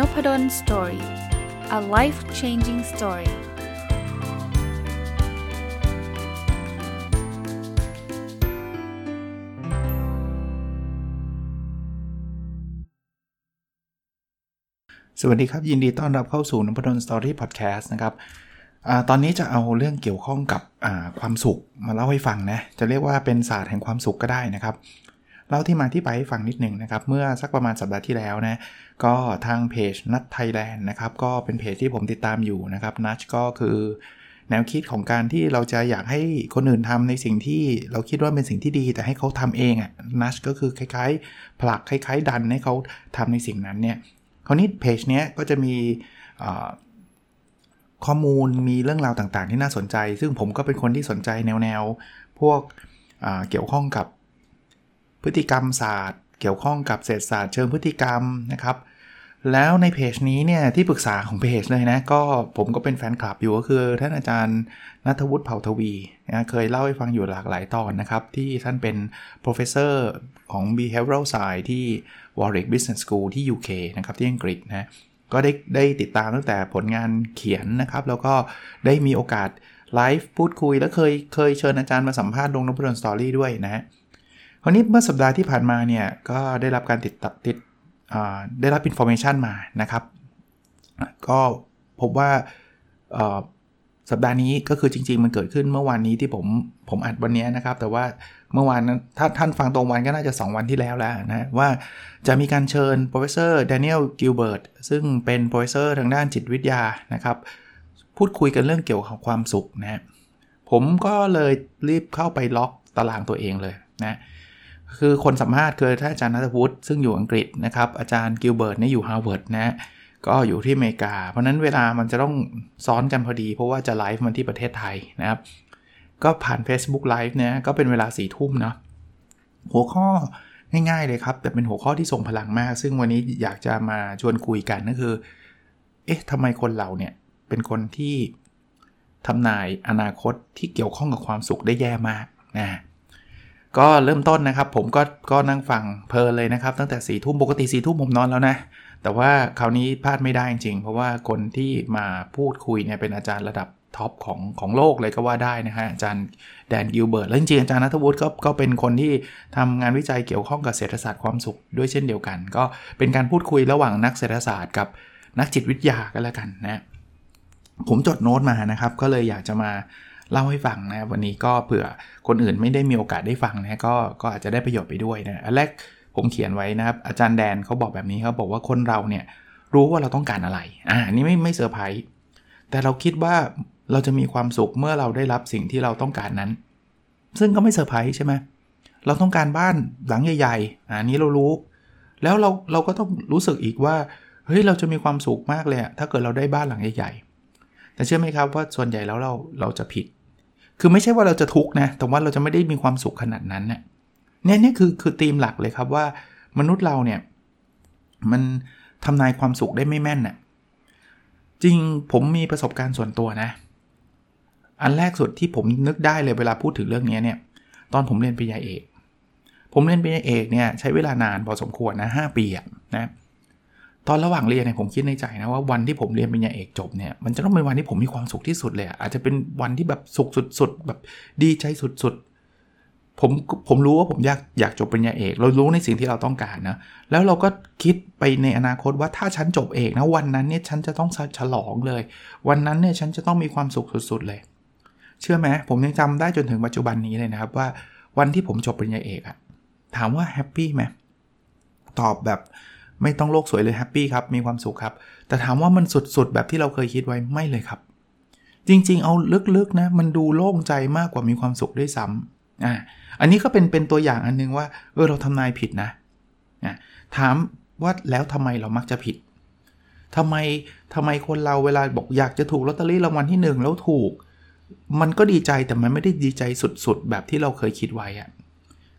Nopadol Story a life changing story สวัสดีครับ ยินดีต้อนรับเข้าสู่นพดล Story พอดแคสต์นะครับอตอนนี้จะเอาเรื่องเกี่ยวข้องกับความสุขมาเล่าให้ฟังนะ จะเรียกว่าเป็นศาสตร์แห่งความสุขก็ได้นะครับ เล่าที่มาที่ไปให้ฟังนิดหนึ่งนะครับ เมื่อสักประมาณสัปดาห์ที่แล้วนะ ก็ทางเพจนัทไทยแลนด์นะครับ ก็เป็นเพจที่ผมติดตามอยู่นะครับนัทก็คือ แนวคิดของการที่เราจะอยากให้คนอื่นทำในสิ่งที่เราคิดว่าเป็นสิ่งที่ดี แต่ให้เขาทำเองอะ่ะนัชก็คือคล้ายๆผลักคล้าย ๆ ดันให้เขาทำในสิ่งนั้นเนี่ยคราวนี้เพจเนี้ยก็จะมีข้อมูลมีเรื่องราวต่างๆ ที่น่าสนใจ ซึ่งผมก็เป็นคนที่สนใจแนวๆ พวกเกี่ยวข้องกับ พฤติกรรมศาสตร์ เกี่ยวข้องกับเศรษฐศาสตร์เชิงพฤติกรรมนะครับ แล้วในเพจนี้เนี่ยที่ปรึกษาของเพจเลยนะก็ผมก็เป็นแฟนคลับอยู่ก็คือ ท่านอาจารย์นัทวุฒิเผ่าทวีนะเคยเล่าให้ฟังอยู่หลากหลายตอนนะครับ ที่ท่านเป็น professor ของ behavioral science ที่ Warwick Business School ที่ UK นะครับที่อังกฤษนะก็ได้ได้ติดตามตั้งแต่ผลงานเขียนนะครับ แล้วก็ได้มีโอกาสไลฟ์พูดคุยแล้วเคยเคยเชิญอาจารย์มาสัมภาษณ์ลงนพดล Story ด้วยนะ คราวนี้เมื่อสัปดาห์ที่ผ่านมาเนี่ยก็ได้รับการติดติดได้รับ information มานะครับ ก็พบว่าสัปดาห์นี้ก็คือจริง ๆ มันเกิดขึ้นเมื่อวานนี้ที่ผมผมอัดวันนี้นะครับ แต่ว่าเมื่อวานถ้าท่านฟังตรงวันก็น่าจะ 2 วันที่แล้วแล้วนะว่าจะมีการเชิญ professor Daniel Gilbert ซึ่งเป็น professor ทางด้านจิตวิทยานะครับ พูดคุยกันเรื่องเกี่ยวกับความสุขนะผมก็เลยรีบเข้าไปล็อกตารางตัวเองเลยนะ คือคนสัมภาษณ์คือท่านอาจารย์นัทวุฒิซึ่งอยู่อังกฤษนะครับ อาจารย์กิลเบิร์ตเนี่ยอยู่ฮาร์วาร์ดนะก็อยู่ที่อเมริกา เพราะนั้นเวลามันจะต้องซ้อนกันพอดี เพราะว่าจะไลฟ์มันที่ประเทศไทยนะครับ ก็ผ่าน Facebook Live เนี่ยก็เป็นเวลาสี่ทุ่มเนาะหัวข้อง่ายๆเลยครับ แต่เป็นหัวข้อที่ส่งพลังมาก ซึ่งวันนี้อยากจะมาชวนคุยกันก็คือ เอ๊ะทำไมคนเราเนี่ยเป็นคนที่ทำนายอนาคตที่เกี่ยวข้องกับความสุขได้แย่มากนะ ก็เริ่มต้นนะครับ ผมก็ก็นั่งฟังเพลินเลยนะครับ ตั้งแต่สี่ทุ่มปกติสี่ทุ่มผมนอนแล้วนะ แต่ว่าคราวนี้พลาดไม่ได้จริง เพราะว่าคนที่มาพูดคุยเนี่ยเป็นอาจารย์ระดับท็อปของของโลกเลยก็ว่าได้นะฮะอาจารย์แดนกิลเบิร์ตแล้วจริงๆอาจารย์นัทวุฒิก็ก็เป็นคนที่ทำงานวิจัยเกี่ยวข้องกับเศรษฐศาสตร์ความสุขด้วยเช่นเดียวกัน ก็เป็นการพูดคุยระหว่างนักเศรษฐศาสตร์กับนักจิตวิทยากันแล้วกันนะผมจดโน้ตมานะครับ ก็เลยอยากจะมา เล่าให้ฟังนะวันนี้ก็เผื่อคนอื่นไม่ได้มีโอกาสได้ฟังนะก็ก็อาจจะได้ประโยชน์ไปด้วยนะอันแรกผมเขียนไว้นะครับ อาจารย์แดนเขาบอกแบบนี้เขาบอกว่าคนเราเนี่ยรู้ว่าเราต้องการอะไร อ่านี่ไม่ไม่เซอร์ไพรส์แต่เราคิดว่าเราจะมีความสุขเมื่อเราได้รับสิ่งที่เราต้องการนั้น ซึ่งก็ไม่เซอร์ไพรส์ใช่ไหมเราต้องการบ้านหลังใหญ่ๆอ่านี้เรารู้ แล้วเราเราก็ต้องรู้สึกอีกว่าเฮ้ยเราจะมีความสุขมากเลยถ้าเกิดเราได้บ้านหลังใหญ่ๆแต่เชื่อไหมครับว่าส่วนใหญ่แล้วเราเราจะผิด คือไม่ใช่ว่าเราจะทุกข์นะ แต่ว่าเราจะไม่ได้มีความสุขขนาดนั้นเนี่ยเนี่ยนี่คือคือธีมหลักเลยครับว่ามนุษย์เราเนี่ยมันทำนายความสุขได้ไม่แม่นน่ะจริงผมมีประสบการณ์ส่วนตัวนะ อันแรกสุดที่ผมนึกได้เลยเวลาพูดถึงเรื่องนี้เนี่ย ตอนผมเรียนปริญญาเอก ผมเรียนปริญญาเอกเนี่ยใช้เวลานานพอสมควรนะหปีอะนะ ตอนระหว่างเรียนเนี่ยผมคิดในใจนะว่าวันที่ผมเรียนปริญญาเอกจบเนี่ยมันจะต้องเป็นวันที่ผมมีความสุขที่สุดเลยอาจจะเป็นวันที่แบบสุขสุดๆแบบดีใจสุดๆผมผมรู้ว่าผมอยากอยากจบปริญญาเอก เรารู้ในสิ่งที่เราต้องการนะแล้วเราก็คิดไปในอนาคตว่าถ้าฉันจบเอกนะวันนั้นเนี่ยฉันจะต้องฉลองเลย วันนั้นเนี่ยฉันจะต้องมีความสุขสุดๆเลย เชื่อไหมผมยังจำได้จนถึงปัจจุบันนี้เลยนะครับว่าวันที่ผมจบปริญญาเอกอะถามว่า happy ไหมตอบแบบ ไม่ต้องโลกสวยเลย happy ครับ มีความสุขครับ แต่ถามว่ามันสุดๆ แบบที่เราเคยคิดไว้ไม่เลยครับ จริงๆ เอาลึกๆนะ มันดูโล่งใจมากกว่ามีความสุขด้วยซ้ำอ่าอันนี้ก็เป็นเป็นตัวอย่างอันนึงว่า เออเราทำนายผิดนะนะถามว่าแล้วทำไมเรามักจะผิดทำไมทำไมคนเราเวลาบอกอยากจะถูกลอตเตอรี่รางวัลที่ 1 แล้วถูก มันก็ดีใจแต่มันไม่ได้ดีใจสุดๆ แบบที่เราเคยคิดไว้อะ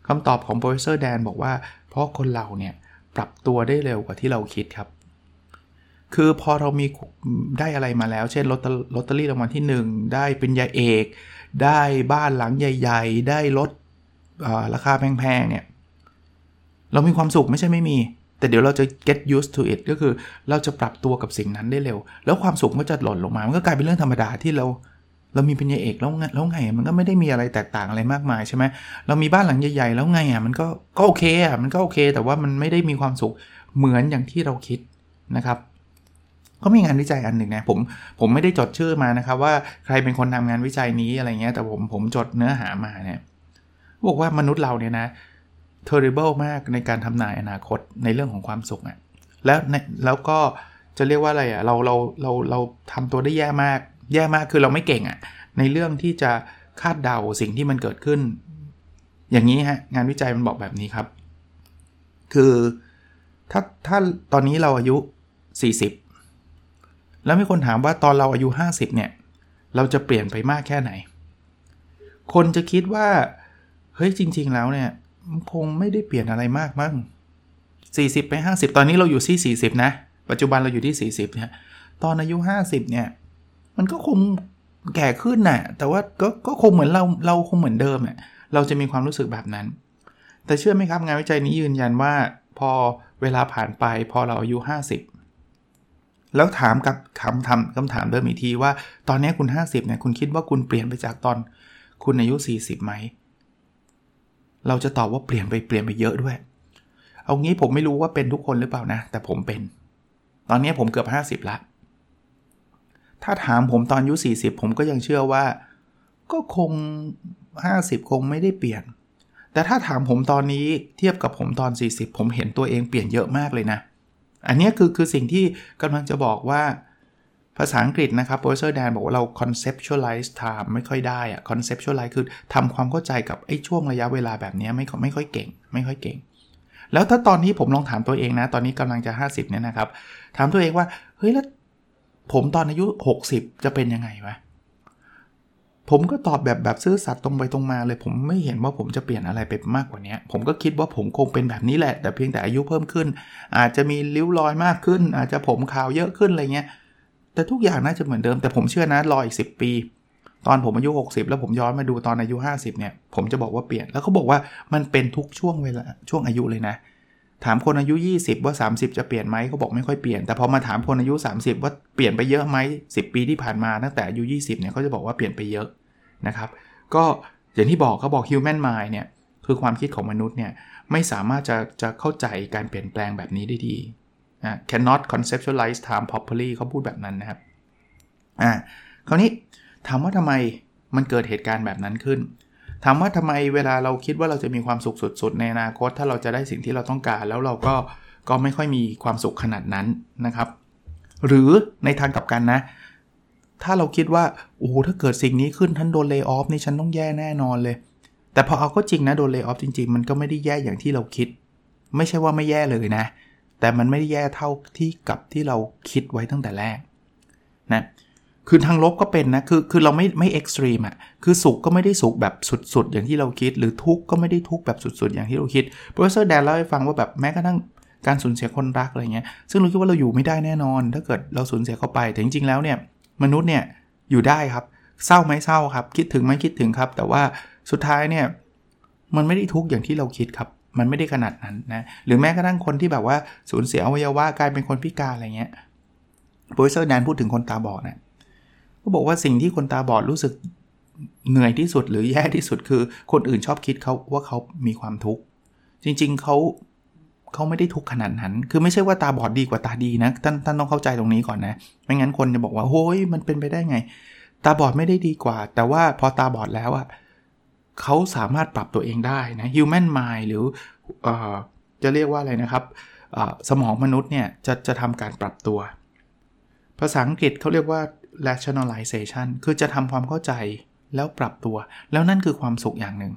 คำตอบของ professor Dan บอกว่า เพราะคนเราเนี่ย ปรับตัวได้เร็วกว่าที่เราคิดครับ คือพอเรามีได้อะไรมาแล้ว เช่นลอตลอตเตอรี่รางวัลที่ 1 ได้เป็นยาเอก ได้บ้านหลังใหญ่ ๆ ได้รถราคาแพงๆเนี่ยเรามีความสุขไม่ใช่ไม่มีแแต่เดี๋ยวเราจะ get used to it ก็คือเราจะปรับตัวกับสิ่งนั้นได้เร็ว แล้วความสุขก็จะหล่นลงมา มันก็กลายเป็นเรื่องธรรมดาที่เรา เรามีปัญญาเอกแล้วไงแล้วไงมันก็ไม่ได้มีอะไรแตกต่างอะไรมากมายใช่ไหมเรามีบ้านหลังใหญ่ๆแล้วไงอะมันก็ก็โอเคอะมันก็โอเค แต่ว่ามันไม่ได้มีความสุขเหมือนอย่างที่เราคิดนะครับก็มีงานวิจัยอันหนึ่งนะผมผมไม่ได้จดชื่อมานะครับว่าใครเป็นคนทำงานวิจัยนี้อะไรเงี้ยแต่ผมผมจดเนื้อหามาเนี่ยบอกว่ามนุษย์เราเนี่ยนะ terrible มากในการทำนายอนาคตในเรื่องของความสุขอะแล้วแล้วก็จะเรียกว่าอะไรอะเราเราเราเราทำตัวได้แย่มาก แย่มากคือเราไม่เก่งอะในเรื่องที่จะคาดเดาสิ่งที่มันเกิดขึ้น อย่างนี้ฮะงานวิจัยมันบอกแบบนี้ครับ คือถ้าถ้าตอนนี้เราอายุ 40 แล้วมีคนถามว่าตอนเราอายุ 50 เนี่ย เราจะเปลี่ยนไปมากแค่ไหน คนจะคิดว่า เฮ้ยจริง ๆ แล้วเนี่ยคงไม่ได้เปลี่ยนอะไรมากมั้ง40 ไป 50 ตอนนี้เราอยู่ที่ 40 นะ ปัจจุบันเราอยู่ที่ 40เนี่ยตอนอายุ 50 เนี่ย มันก็คงแก่ขึ้นนะ่ะ แต่ว่าก็ก็คงเหมือนเราเราคงเหมือนเดิมเนี่ยเราจะมีความรู้สึกแบบนั้น แต่เชื่อไหมครับงานวิจัยนี้ยืนยันว่า พอเวลาผ่านไปพอเราอายุ 50 แล้วถามกับคำทำคำถามเดิมอีกทีว่า ตอนนี้คุณ 50เนี่ยคุณคิดว่าคุณเปลี่ยนไปจากตอน คุณอายุ 40ไหมเราจะตอบว่าเปลี่ยนไปเปลี่ยนไปเยอะด้วย เอางี้ผมไม่รู้ว่าเป็นทุกคนหรือเปล่านะ แต่ผมเป็น ตอนนี้ผมเกือบ 50ละ ถ้าถามผมตอนอายุ 40 ผมก็ยังเชื่อว่า ก็คง 50 คงไม่ได้เปลี่ยน แต่ถ้าถามผมตอนนี้เทียบกับผมตอน 40 ผมเห็นตัวเองเปลี่ยนเยอะมากเลยนะ อันนี้คือคือสิ่งที่กำลังจะบอกว่าภาษาอังกฤษนะครับโปรเซอร์แดนบอกว่าเรา conceptualize time ไม่ค่อยได้อะ conceptualize คือทำความเข้าใจกับไอ้ช่วงระยะเวลาแบบนี้ไม่ไม่ค่อยเก่ง ไม่ค่อยเก่ง แล้วถ้าตอนนี้ผมลองถามตัวเองนะ ตอนนี้กำลังจะ 50เนี่ยนะครับ ถามตัวเองว่า เฮ้ยแล้ว ผมตอนอายุ 60 จะเป็นยังไงวะ ผมก็ตอบแบบแบบซื่อสัตย์ตรงไปตรงมาเลย ผมไม่เห็นว่าผมจะเปลี่ยนอะไรไปมากกว่านี้ ผมก็คิดว่าผมคงเป็นแบบนี้แหละ แต่เพียงแต่อายุเพิ่มขึ้น อาจจะมีริ้วรอยมากขึ้น อาจจะผมขาวเยอะขึ้นอะไรเงี้ย แต่ทุกอย่างน่าจะเหมือนเดิม แต่ผมเชื่อนะรออีก10ปีตอนผมอายุ 60 แล้วผมย้อนมาดูตอนอายุ 50 เนี่ย ผมจะบอกว่าเปลี่ยน แล้วเขาบอกว่ามันเป็นทุกช่วงเวลาช่วงอายุเลยนะ ถามคนอายุ 20 ว่า 30 จะเปลี่ยนไหมเขาบอกไม่ค่อยเปลี่ยน แต่พอมาถามคนอายุ 30 ว่าเปลี่ยนไปเยอะไหม 10 ปีที่ผ่านมาตั้งแต่อายุ 20 เนี่ยเขาจะบอกว่าเปลี่ยนไปเยอะนะครับ ก็อย่างที่บอกเขาบอก human mind เนี่ยคือความคิดของมนุษย์เนี่ยไม่สามารถจะจะเข้าใจการเปลี่ยนแปลงแบบนี้ได้ดีนะ cannot conceptualize time properly เขาพูดแบบนั้นนะครับอ่าคราวนี้ถามว่าทำไมมันเกิดเหตุการณ์แบบนั้นขึ้น ถามว่าทำไมเวลาเราคิดว่าเราจะมีความสุขสุด ๆ ในอนาคต ถ้าเราจะได้สิ่งที่เราต้องการ แล้วเราก็ก็ไม่ค่อยมีความสุขขนาดนั้นนะครับ หรือในทางกลับกันนะ ถ้าเราคิดว่าโอ้โหถ้าเกิดสิ่งนี้ขึ้นท่านโดนเลิกออฟนี่ฉันต้องแย่แน่นอนเลย แต่พอเอาก็จริงนะโดนเลิกออฟจริง ๆ มันก็ไม่ได้แย่อย่างที่เราคิด ไม่ใช่ว่าไม่แย่เลยนะ แต่มันไม่ได้แย่เท่าที่กับที่เราคิดไว้ตั้งแต่แรกนะ คือทางลบก็เป็นนะ คือคือเราไม่ไม่ extreme อะ คือสุขก็ไม่ได้สุขแบบสุดๆ อย่างที่เราคิด หรือทุกข์ก็ไม่ได้ทุกข์แบบสุดๆ อย่างที่เราคิด professor แดนเล่าให้ฟังว่าแบบแม้กระทั่งการสูญเสียคนรักอะไรเงี้ย ซึ่งเราคิดว่าเราอยู่ไม่ได้แน่นอน ถ้าเกิดเราสูญเสียเขาไป แต่จริงๆ แล้วเนี่ยมนุษย์เนี่ยอยู่ได้ครับ เศร้าไหมเศร้าครับ คิดถึงไหมคิดถึงครับ แต่ว่าสุดท้ายเนี่ยมันไม่ได้ทุกข์อย่างที่เราคิดครับ มันไม่ได้ขนาดนั้นนะ หรือแม้กระทั่งคนที่แบบว่าสูญเสียอวัยวะกลายเป็นคนพิการอะไรเงี้ยโปรเฟสเซอร์แดนพูดถึงคนตาบอดนะ ก็บอกว่าสิ่งที่คนตาบอดรู้สึกเหนื่อยที่สุดหรือแย่ที่สุดคือคนอื่นชอบคิดเขาว่าเขามีความทุกข์จริงๆเขาเขาไม่ได้ทุกข์ขนาดนั้น คือไม่ใช่ว่าตาบอดดีกว่าตาดีนะท่านท่านต้องเข้าใจตรงนี้ก่อนนะ ไม่งั้นคนจะบอกว่าโอ้ยมันเป็นไปได้ไง ตาบอดไม่ได้ดีกว่า แต่ว่าพอตาบอดแล้วอะเขาสามารถปรับตัวเองได้นะ human mind หรืออจะเรียกว่าอะไรนะครับ สมองมนุษย์เนี่ยจะจะทำการปรับตัว ภาษาอังกฤษเขาเรียกว่า rationalization คือจะทำความเข้าใจแล้วปรับตัว แล้วนั่นคือความสุขอย่างหนึ่ง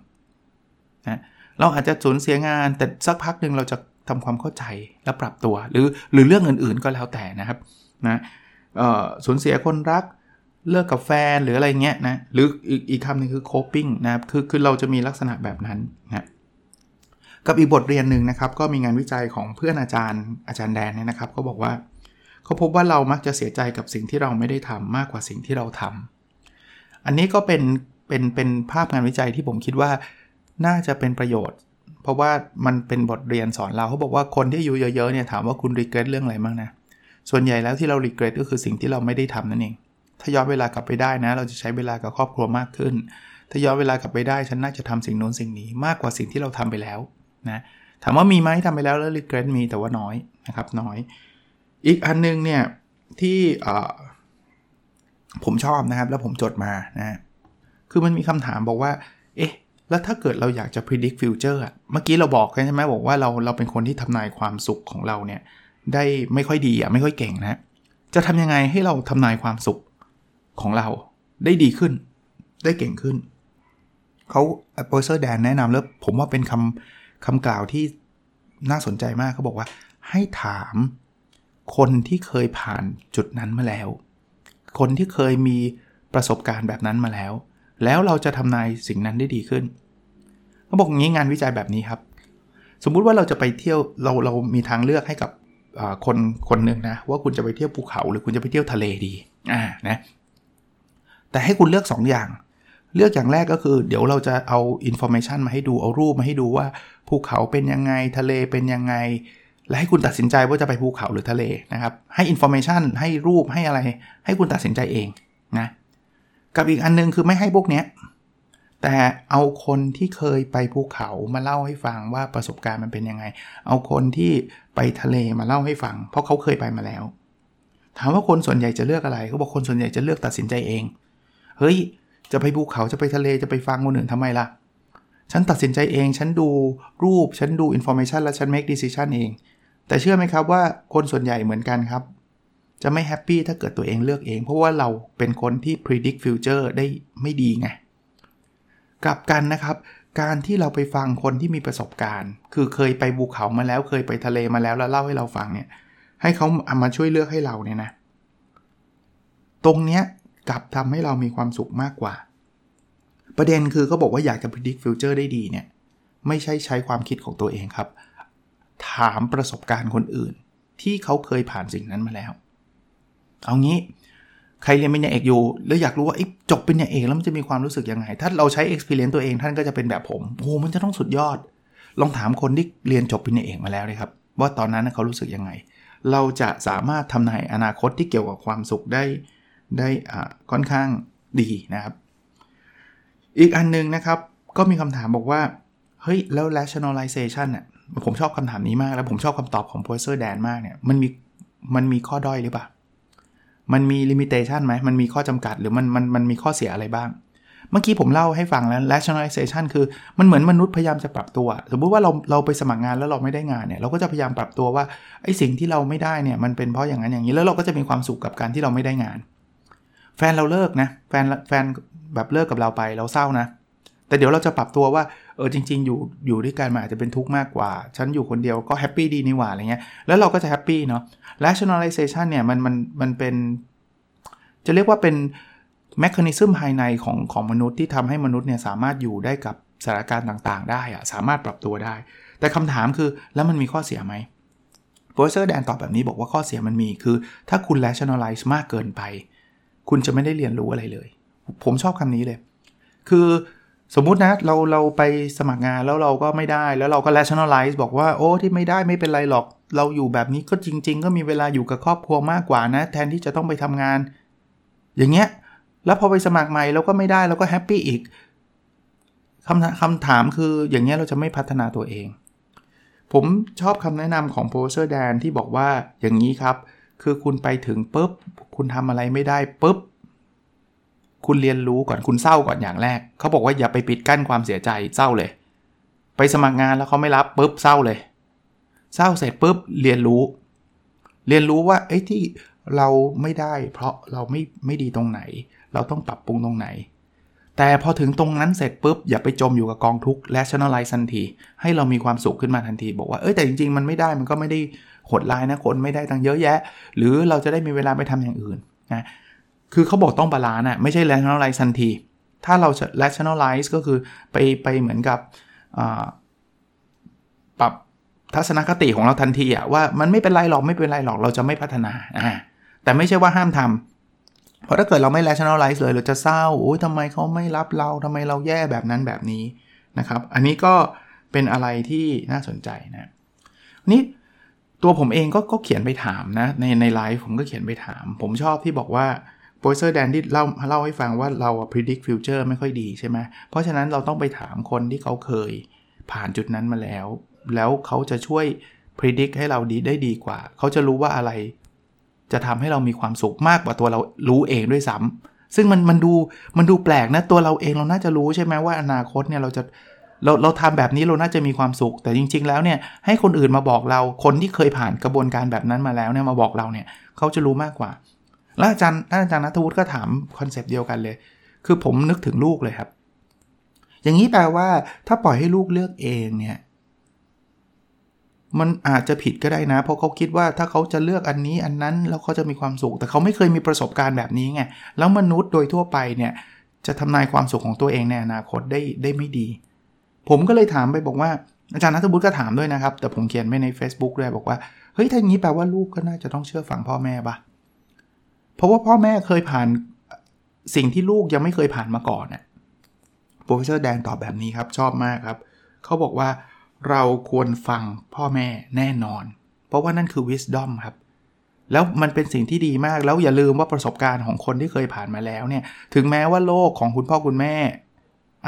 นะเราอาจจะสูญเสียงานแต่สักพักหนึ่งเราจะทำความเข้าใจแล้วปรับตัว หรือหรือเรื่องอื่นๆก็แล้วแต่นะครับนะสูญเสียคนรักเลิกกับแฟนหรืออะไรเงี้ยนะหรืออีกอีกคำหนึ่งคือ coping นะครับคือคือเราจะมีลักษณะแบบนั้นนะกับอีกบทเรียนหนึ่งนะครับ ก็มีงานวิจัยของเพื่อนอาจารย์อาจารย์แดนเนี่ยนะครับเขาบอกว่า เขาพบว่าเรามักจะเสียใจกับสิ่งที่เราไม่ได้ทำมากกว่าสิ่งที่เราทำอันนี้ก็เป็นเป็นเป็นภาพงานวิจัยที่ผมคิดว่าน่าจะเป็นประโยชน์ เพราะว่ามันเป็นบทเรียนสอนเราเขาบอกว่าคนที่อายุเยอะๆเนี่ยถามว่าคุณ regret เรื่องอะไรบ้างนะส่วนใหญ่แล้วที่เรา regret ก็คือสิ่งที่เราไม่ได้ทำนั่นเองถ้าย้อนเวลากลับไปได้นะ เราจะใช้เวลากับครอบครัวมากขึ้น ถ้าย้อนเวลากลับไปได้ฉันน่าจะทำสิ่งโน้นสิ่งนี้มากกว่าสิ่งที่เราทำไปแล้วนะถามว่ามีไหมทำไปแล้วแล้วรีเกรสมีแต่ว่าน้อยนะครับน้อย อีกอันนึงเนี่ยที่ผมชอบนะครับแล้วผมจดมานะคือมันมีคำถามบอกว่า เอ๊ะ แล้วถ้าเกิดเราอยากจะ predict future อะเมื่อกี้เราบอกใช่ไหมบอกว่าเราเราเป็นคนที่ทำนายความสุขของเราเนี่ยได้ไม่ค่อยดีอะไม่ค่อยเก่งนะ จะทำยังไงให้เราทำนายความสุขของเราได้ดีขึ้น ได้เก่งขึ้นเขาโปรเซอร์แดนแนะนำแล้วผมว่าเป็นคำคำกล่าวที่น่าสนใจมากเขาบอกว่าให้ถาม คนที่เคยผ่านจุดนั้นมาแล้ว คนที่เคยมีประสบการณ์แบบนั้นมาแล้ว แล้วเราจะทำนายสิ่งนั้นได้ดีขึ้นเขาบอกงี้งานวิจัยแบบนี้ครับ สมมุติว่าเราจะไปเที่ยวเราเรามีทางเลือกให้กับคนคนหนึ่งนะว่าคุณจะไปเที่ยวภูเขาหรือคุณจะไปเที่ยวทะเลดีอ่านะแต่ให้คุณเลือก 2อย่าง เลือกอย่างแรกก็คือ เดี๋ยวเราจะเอา information มาให้ดูเอารูปมาให้ดูว่าภูเขาเป็นยังไงทะเลเป็นยังไง และให้คุณตัดสินใจว่าจะไปภูเขาหรือทะเลนะครับ ให้ information ให้รูปให้อะไร ให้คุณตัดสินใจเองนะกับอีกอันนึงคือไม่ให้พวกเนี้ยแต่เอาคนที่เคยไปภูเขามาเล่าให้ฟังว่าประสบการณ์มันเป็นยังไง เอาคนที่ไปทะเลมาเล่าให้ฟัง เพราะเขาเคยไปมาแล้ว ถามว่าคนส่วนใหญ่จะเลือกอะไรเขาบอกคนส่วนใหญ่จะเลือกตัดสินใจเอง เฮ้ย จะไปภูเขาจะไปทะเลจะไปฟังคนอื่นทำไมล่ะ ฉันตัดสินใจเอง ฉันดูรูป ฉันดู information แล้วฉัน make decision เอง แต่เชื่อไหมครับว่าคนส่วนใหญ่เหมือนกันครับ จะไม่ happy ถ้าเกิดตัวเองเลือกเอง เพราะว่าเราเป็นคนที่ predict future ได้ไม่ดีไงกลับกันนะครับ การที่เราไปฟังคนที่มีประสบการณ์ คือเคยไปภูเขามาแล้วเคยไปทะเลมาแล้วแล้วเล่าให้เราฟังเนี่ยให้เขาเอามาช่วยเลือกให้เราเนี่ยนะ ตรงเนี้ยกลับทำให้เรามีความสุขมากกว่า ประเด็นคือเขาบอกว่าอยากจะ predict future ได้ดีเนี่ย ไม่ใช่ใช้ความคิดของตัวเองครับ ถามประสบการณ์คนอื่น ที่เขาเคยผ่านสิ่งนั้นมาแล้ว เอางี้ ใครเรียนปริญญาเอกอยู่ แล้วอยากรู้ว่าจบเปริญญาเอกแล้วมันจะมีความรู้สึกยังไง ถ้าเราใช้ experience ตัวเองท่านก็จะเป็นแบบผมโอ้มันจะต้องสุดยอด ลองถามคนที่เรียนจบเปริญญาเอกมาแล้วเลยครับ ว่าตอนนั้นเขารู้สึกยังไง เราจะสามารถทำนายอนาคตที่เกี่ยวกับความสุขได้ได้ค่อนข้างดีนะครับ อีกอันนึงนะครับก็มีคำถามบอกว่า เฮ้ย แล้ว rationalization น่ะ ผมชอบคำถามนี้มาก แล้วผมชอบคำตอบของ professor Dan มากเนี่ยมันมีมันมีข้อด้อยหรือเปล่า มันมี limitation ไหมมันมีข้อจำกัดหรือมันมันมันมีข้อเสียอะไรบ้าง เมื่อกี้ผมเล่าให้ฟังแล้ว rationalization คือมันเหมือนมนุษย์พยายามจะปรับตัว สมมุติว่าเราเราไปสมัครงานแล้วเราไม่ได้งานเนี่ยเราก็จะพยายามปรับตัวว่าไอ้สิ่งที่เราไม่ได้เนี่ยมันเป็นเพราะอย่างนั้นอย่างนี้แล้วเราก็จะมีความสุขกับการที่เราไม่ได้งาน แฟนเราเลิกนะแฟนแฟนแบบเลิกกับเราไปเราเศร้านะ แต่เดี๋ยวเราจะปรับตัวว่า เออจริง ๆ อยู่อยู่ด้วยกันมาอาจจะเป็นทุกข์มากกว่า ฉันอยู่คนเดียวก็ happy ดีนี่หว่าอะไรเงี้ยแล้วเราก็จะ happy เนาะ rationalization เนี่ยมันมันมันเป็น จะเรียกว่าเป็น mechanism ภายในของของมนุษย์ที่ทำให้มนุษย์เนี่ยสามารถอยู่ได้กับสถานการณ์ต่างๆ ได้อะสามารถปรับตัวได้ แต่คำถามคือแล้วมันมีข้อเสียไหม professor แดนตอบแบบนี้บอกว่าข้อเสียมันมีคือ ถ้าคุณ rationalize มากเกินไป คุณจะไม่ได้เรียนรู้อะไรเลย ผมชอบคำนี้เลย คือ สมมุตินะเราเราไปสมัครงานแล้วเราก็ไม่ได้แล้วเราก็ rationalize บอกว่าโอ้ที่ไม่ได้ไม่เป็นไรหรอก เราอยู่แบบนี้ก็จริง ๆ ก็มีเวลาอยู่กับครอบครัวมากกว่านะ แทนที่จะต้องไปทำงาน อย่างเงี้ยแล้วพอไปสมัครใหม่เราก็ไม่ได้เราก็ happy อีกคำคำถามคืออย่างเงี้ยเราจะไม่พัฒนาตัวเอง ผมชอบคำแนะนำของ professor แดนที่บอกว่าอย่างนี้ครับ คือคุณไปถึงปุ๊บ คุณทำอะไรไม่ได้ปุ๊บ คุณเรียนรู้ก่อนคุณเศร้าก่อนอย่างแรก เขาบอกว่าอย่าไปปิดกั้นความเสียใจเศร้าเลย ไปสมัครงานแล้วเขาไม่รับปุ๊บเศร้าเลย เศร้าเสร็จปุ๊บเรียนรู้ เรียนรู้ว่าไอ้ที่เราไม่ได้ เพราะเราไม่ไม่ดีตรงไหน เราต้องปรับปรุงตรงไหน แต่พอถึงตรงนั้นเสร็จปุ๊บอย่าไปจมอยู่กับกองทุกข์และชน o ไลซ์ทันที ให้เรามีความสุขขึ้นมาทันที บอกว่าเอ้ยแต่จริงๆมันไม่ได้มันก็ไม่ได้โหดร้ายนะคนไม่ได้ตังเยอะแยะ หรือเราจะได้มีเวลาไปทำอย่างอื่นนะ คือเขาบอกต้อง balance อะไม่ใช่ rationalize ทันที ถ้าเรา rationalize ก็คือไปไปเหมือนกับปรับทัศนคติของเราทันทีอะว่ามันไม่เป็นไรหรอกไม่เป็นไรหรอกเราจะไม่พัฒนาอ่าแต่ไม่ใช่ว่าห้ามทำเพราะถ้าเกิดเราไม่ rationalize เลยเราจะเศร้าโอ้ยทำไมเขาไม่รับเราทำไมเราแย่แบบนั้นแบบนี้นะครับ อันนี้ก็เป็นอะไรที่น่าสนใจนะนี่ตัวผมเองก็ก็เขียนไปถามนะในในไลฟ์ผมก็เขียนไปถาม ผมชอบที่บอกว่า โปรเซอร์แดนที่เล่าเล่าให้ฟังว่าเรา predict future ไม่ค่อยดีใช่ไหมเพราะฉะนั้นเราต้องไปถามคนที่เขาเคยผ่านจุดนั้นมาแล้ว แล้วเขาจะช่วย predict ให้เราดีได้ดีกว่า เขาจะรู้ว่าอะไร จะทำให้เรามีความสุขมากกว่าตัวเรารู้เองด้วยซ้ำซึ่งมันมันดูมันดูแปลกนะตัวเราเองเราน่าจะรู้ใช่ไหมว่าอนาคตเนี่ยเราจะเราเราทำแบบนี้เราน่าจะมีความสุข แต่จริง ๆ แล้วเนี่ยให้คนอื่นมาบอกเราคนที่เคยผ่านกระบวนการแบบนั้นมาแล้วเนี่ยมาบอกเราเนี่ยเขาจะรู้มากกว่า แล้วอาจารย์อาจารย์นัทวุฒิก็ถามคอนเซปต์เดียวกันเลย คือผมนึกถึงลูกเลยครับ อย่างนี้แปลว่าถ้าปล่อยให้ลูกเลือกเองเนี่ยมันอาจจะผิดก็ได้นะ เพราะเขาคิดว่าถ้าเขาจะเลือกอันนี้อันนั้นแล้วเขาจะมีความสุข แต่เขาไม่เคยมีประสบการณ์แบบนี้ไงแล้วมนุษย์โดยทั่วไปเนี่ยจะทำนายความสุขของตัวเองในอนาคตได้ได้ไม่ดี ผมก็เลยถามไปบอกว่าอาจารย์นัทบุตรก็ถามด้วยนะครับ แต่ผมเขียนไว้ใน Facebook ด้วยบอกว่า เฮ้ยถ้าอย่างนี้แปลว่าลูกก็น่าจะต้องเชื่อฟังพ่อแม่ปะ เพราะว่าพ่อแม่เคยผ่านสิ่งที่ลูกยังไม่เคยผ่านมาก่อนน่ะโปรเฟสเซอร์แดนตอบแบบนี้ครับชอบมากครับ เขาบอกว่าเราควรฟังพ่อแม่แน่นอน เพราะว่านั่นคือ wisdom ครับ แล้วมันเป็นสิ่งที่ดีมากแล้วอย่าลืมว่าประสบการณ์ของคนที่เคยผ่านมาแล้วเนี่ย ถึงแม้ว่าโลกของคุณพ่อคุณแม่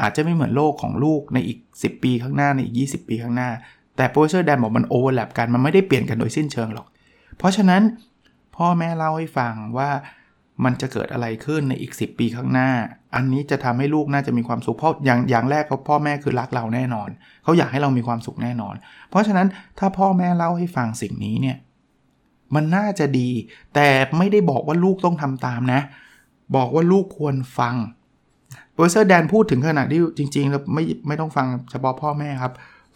อาจจะไม่เหมือนโลกของลูกในอีก 10 ปีข้างหน้าในอีก 20 ปีข้างหน้า แต่ Professor Dan บอกมัน overlap กันมันไม่ได้เปลี่ยนกันโดยสิ้นเชิงหรอก เพราะฉะนั้น พ่อแม่เล่าให้ฟังว่ามันจะเกิดอะไรขึ้นในอีก 10 ปีข้างหน้า อันนี้จะทำให้ลูกน่าจะมีความสุขเพราะอย่างอย่างแรกเขาพ่อแม่คือรักเราแน่นอน เขาอยากให้เรามีความสุขแน่นอน เพราะฉะนั้นถ้าพ่อแม่เล่าให้ฟังสิ่งนี้เนี่ยมันน่าจะดี แต่ไม่ได้บอกว่าลูกต้องทำตามนะ บอกว่าลูกควรฟังโปรเซอร์แดนพูดถึงขนาดที่จริงๆแล้วไม่ไม่ต้องฟังเฉพาะพ่อแม่ครับ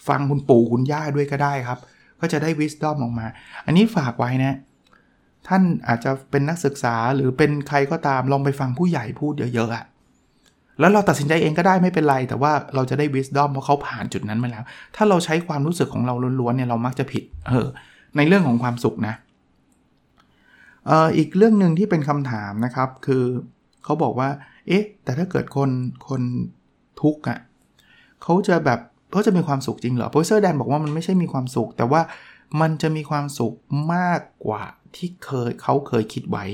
ฟังคุณปู่คุณย่าด้วยก็ได้ครับ ก็จะได้วิสตอมออกมา อันนี้ฝากไว้นะ ท่านอาจจะเป็นนักศึกษาหรือเป็นใครก็ตามลองไปฟังผู้ใหญ่พูดเยอะๆอะแล้วเราตัดสินใจเองก็ได้ไม่เป็นไร แต่ว่าเราจะได้ wisdom เพราะเขาผ่านจุดนั้นมาแล้ว ถ้าเราใช้ความรู้สึกของเราล้วนๆเนี่ยเรามักจะผิดเออในเรื่องของความสุขนะเอ่ออีกเรื่องหนึ่งที่เป็นคำถามนะครับ คือเขาบอกว่า เอ๊ะ แต่ถ้าเกิดคนคนทุกข์อะเขาจะแบบเขาจะมีความสุขจริงเหรอโปรเซอร์แดนบอกว่ามันไม่ใช่มีความสุข แต่ว่ามันจะมีความสุขมากกว่า ที่เคยเขาเคยคิดไว้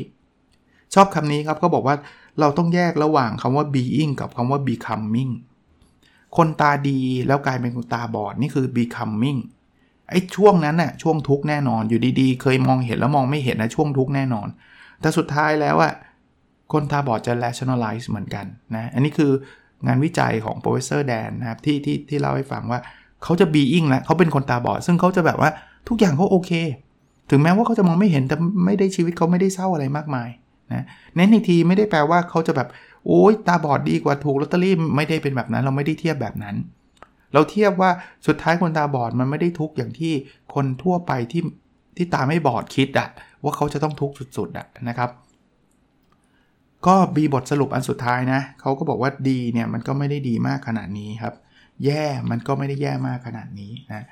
ชอบคำนี้ครับเขาบอกว่าเราต้องแยกระหว่างคำว่า being กับคำว่า becoming คนตาดีแล้วกลายเป็นคนตาบอดนี่คือ becoming ไอ้ช่วงนั้นน่ะช่วงทุกแน่นอนอยู่ดีๆ เคยมองเห็นแล้วมองไม่เห็นนะช่วงทุกแน่นอน แต่สุดท้ายแล้วอะคนตาบอดจะ rationalize เหมือนกันนะอันนี้คืองานวิจัยของ professor Dan นะครับที่ที่ที่เล่าให้ฟังว่าเขาจะ being แล้วเขาเป็นคนตาบอด ซึ่งเขาจะแบบว่าทุกอย่างเขาโอเค ถึงแม้ว่าเขาจะมองไม่เห็นแต่ไม่ได้ชีวิตเขาไม่ได้เศร้าอะไรมากมายนะเน้นอีกทีไม่ได้แปลว่าเขาจะแบบโอ้ยตาบอดดีกว่าถูกลอตเตอรี่ไม่ได้เป็นแบบนั้น เราไม่ได้เทียบแบบนั้น เราเทียบว่าสุดท้ายคนตาบอดมันไม่ได้ทุกอย่างที่คนทั่วไปที่ที่ตาไม่บอดคิดอะว่าเขาจะต้องทุกข์สุดๆอะนะครับก็มีบทสรุปอันสุดท้ายนะเขาก็บอกว่าดีเนี่ยมันก็ไม่ได้ดีมากขนาดนี้ครับ แย่มันก็ไม่ได้แย่มากขนาดนี้นะ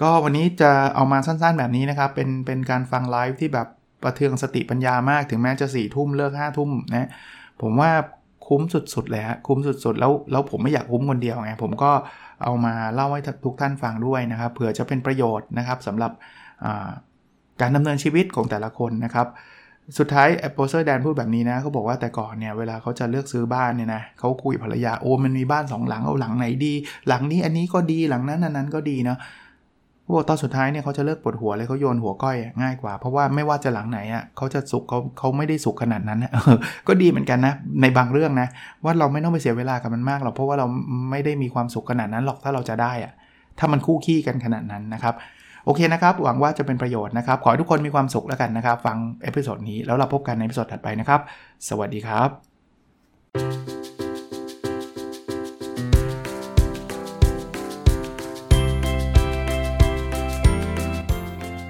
ก็วันนี้จะเอามาสั้นๆแบบนี้นะครับ เป็นเป็นการฟังไลฟ์ที่แบบประเทืองสติปัญญามากถึงแม้จะสี่ทุ่มเลิกห้าทุ่มนะผมว่าคุ้มสุดๆเลยฮะคุ้มสุดๆ แล้วแล้วผมไม่อยากคุ้มคนเดียวไงผมก็เอามาเล่าให้ทุกท่านฟังด้วยนะครับเผื่อจะเป็นประโยชน์นะครับสำหรับการดำเนินชีวิตของแต่ละคนนะครับ สุดท้ายแอปโปเซอร์แดนพูดแบบนี้นะเขาบอกว่าแต่ก่อนเนี่ยเวลาเขาจะเลือกซื้อบ้านเนี่ยนะเขาคุยภรรยาโอ้มันมีบ้านสองหลังเอาหลังไหนดี หลังนี้อันนี้ก็ดีหลังนั้นอันนั้นก็ดีเนาะ เขาบอกตอนสุดท้ายเนี่ยเขาจะเลิกปวดหัวเลยเขาโยนหัวก้อยง่ายกว่า เพราะว่าไม่ว่าจะหลังไหนอะเขาจะสุขเขาเขาไม่ได้สุขขนาดนั้นก็ดีเหมือนกันนะในบางเรื่องนะว่าเราไม่ต้องไปเสียเวลากับมันมากหรอกเพราะว่าเราไม่ได้มีความสุขขนาดนั้นหรอกถ้าเราจะได้อะถ้ามันคู่คี่กันขนาดนั้นนะครับโอเคนะครับ หวังว่าจะเป็นประโยชน์นะครับ ขอให้ทุกคนมีความสุขแล้วกันนะครับ ฟัง episode นี้แล้วเราพบกันใน episode ถัดไปนะครับ สวัสดีครับ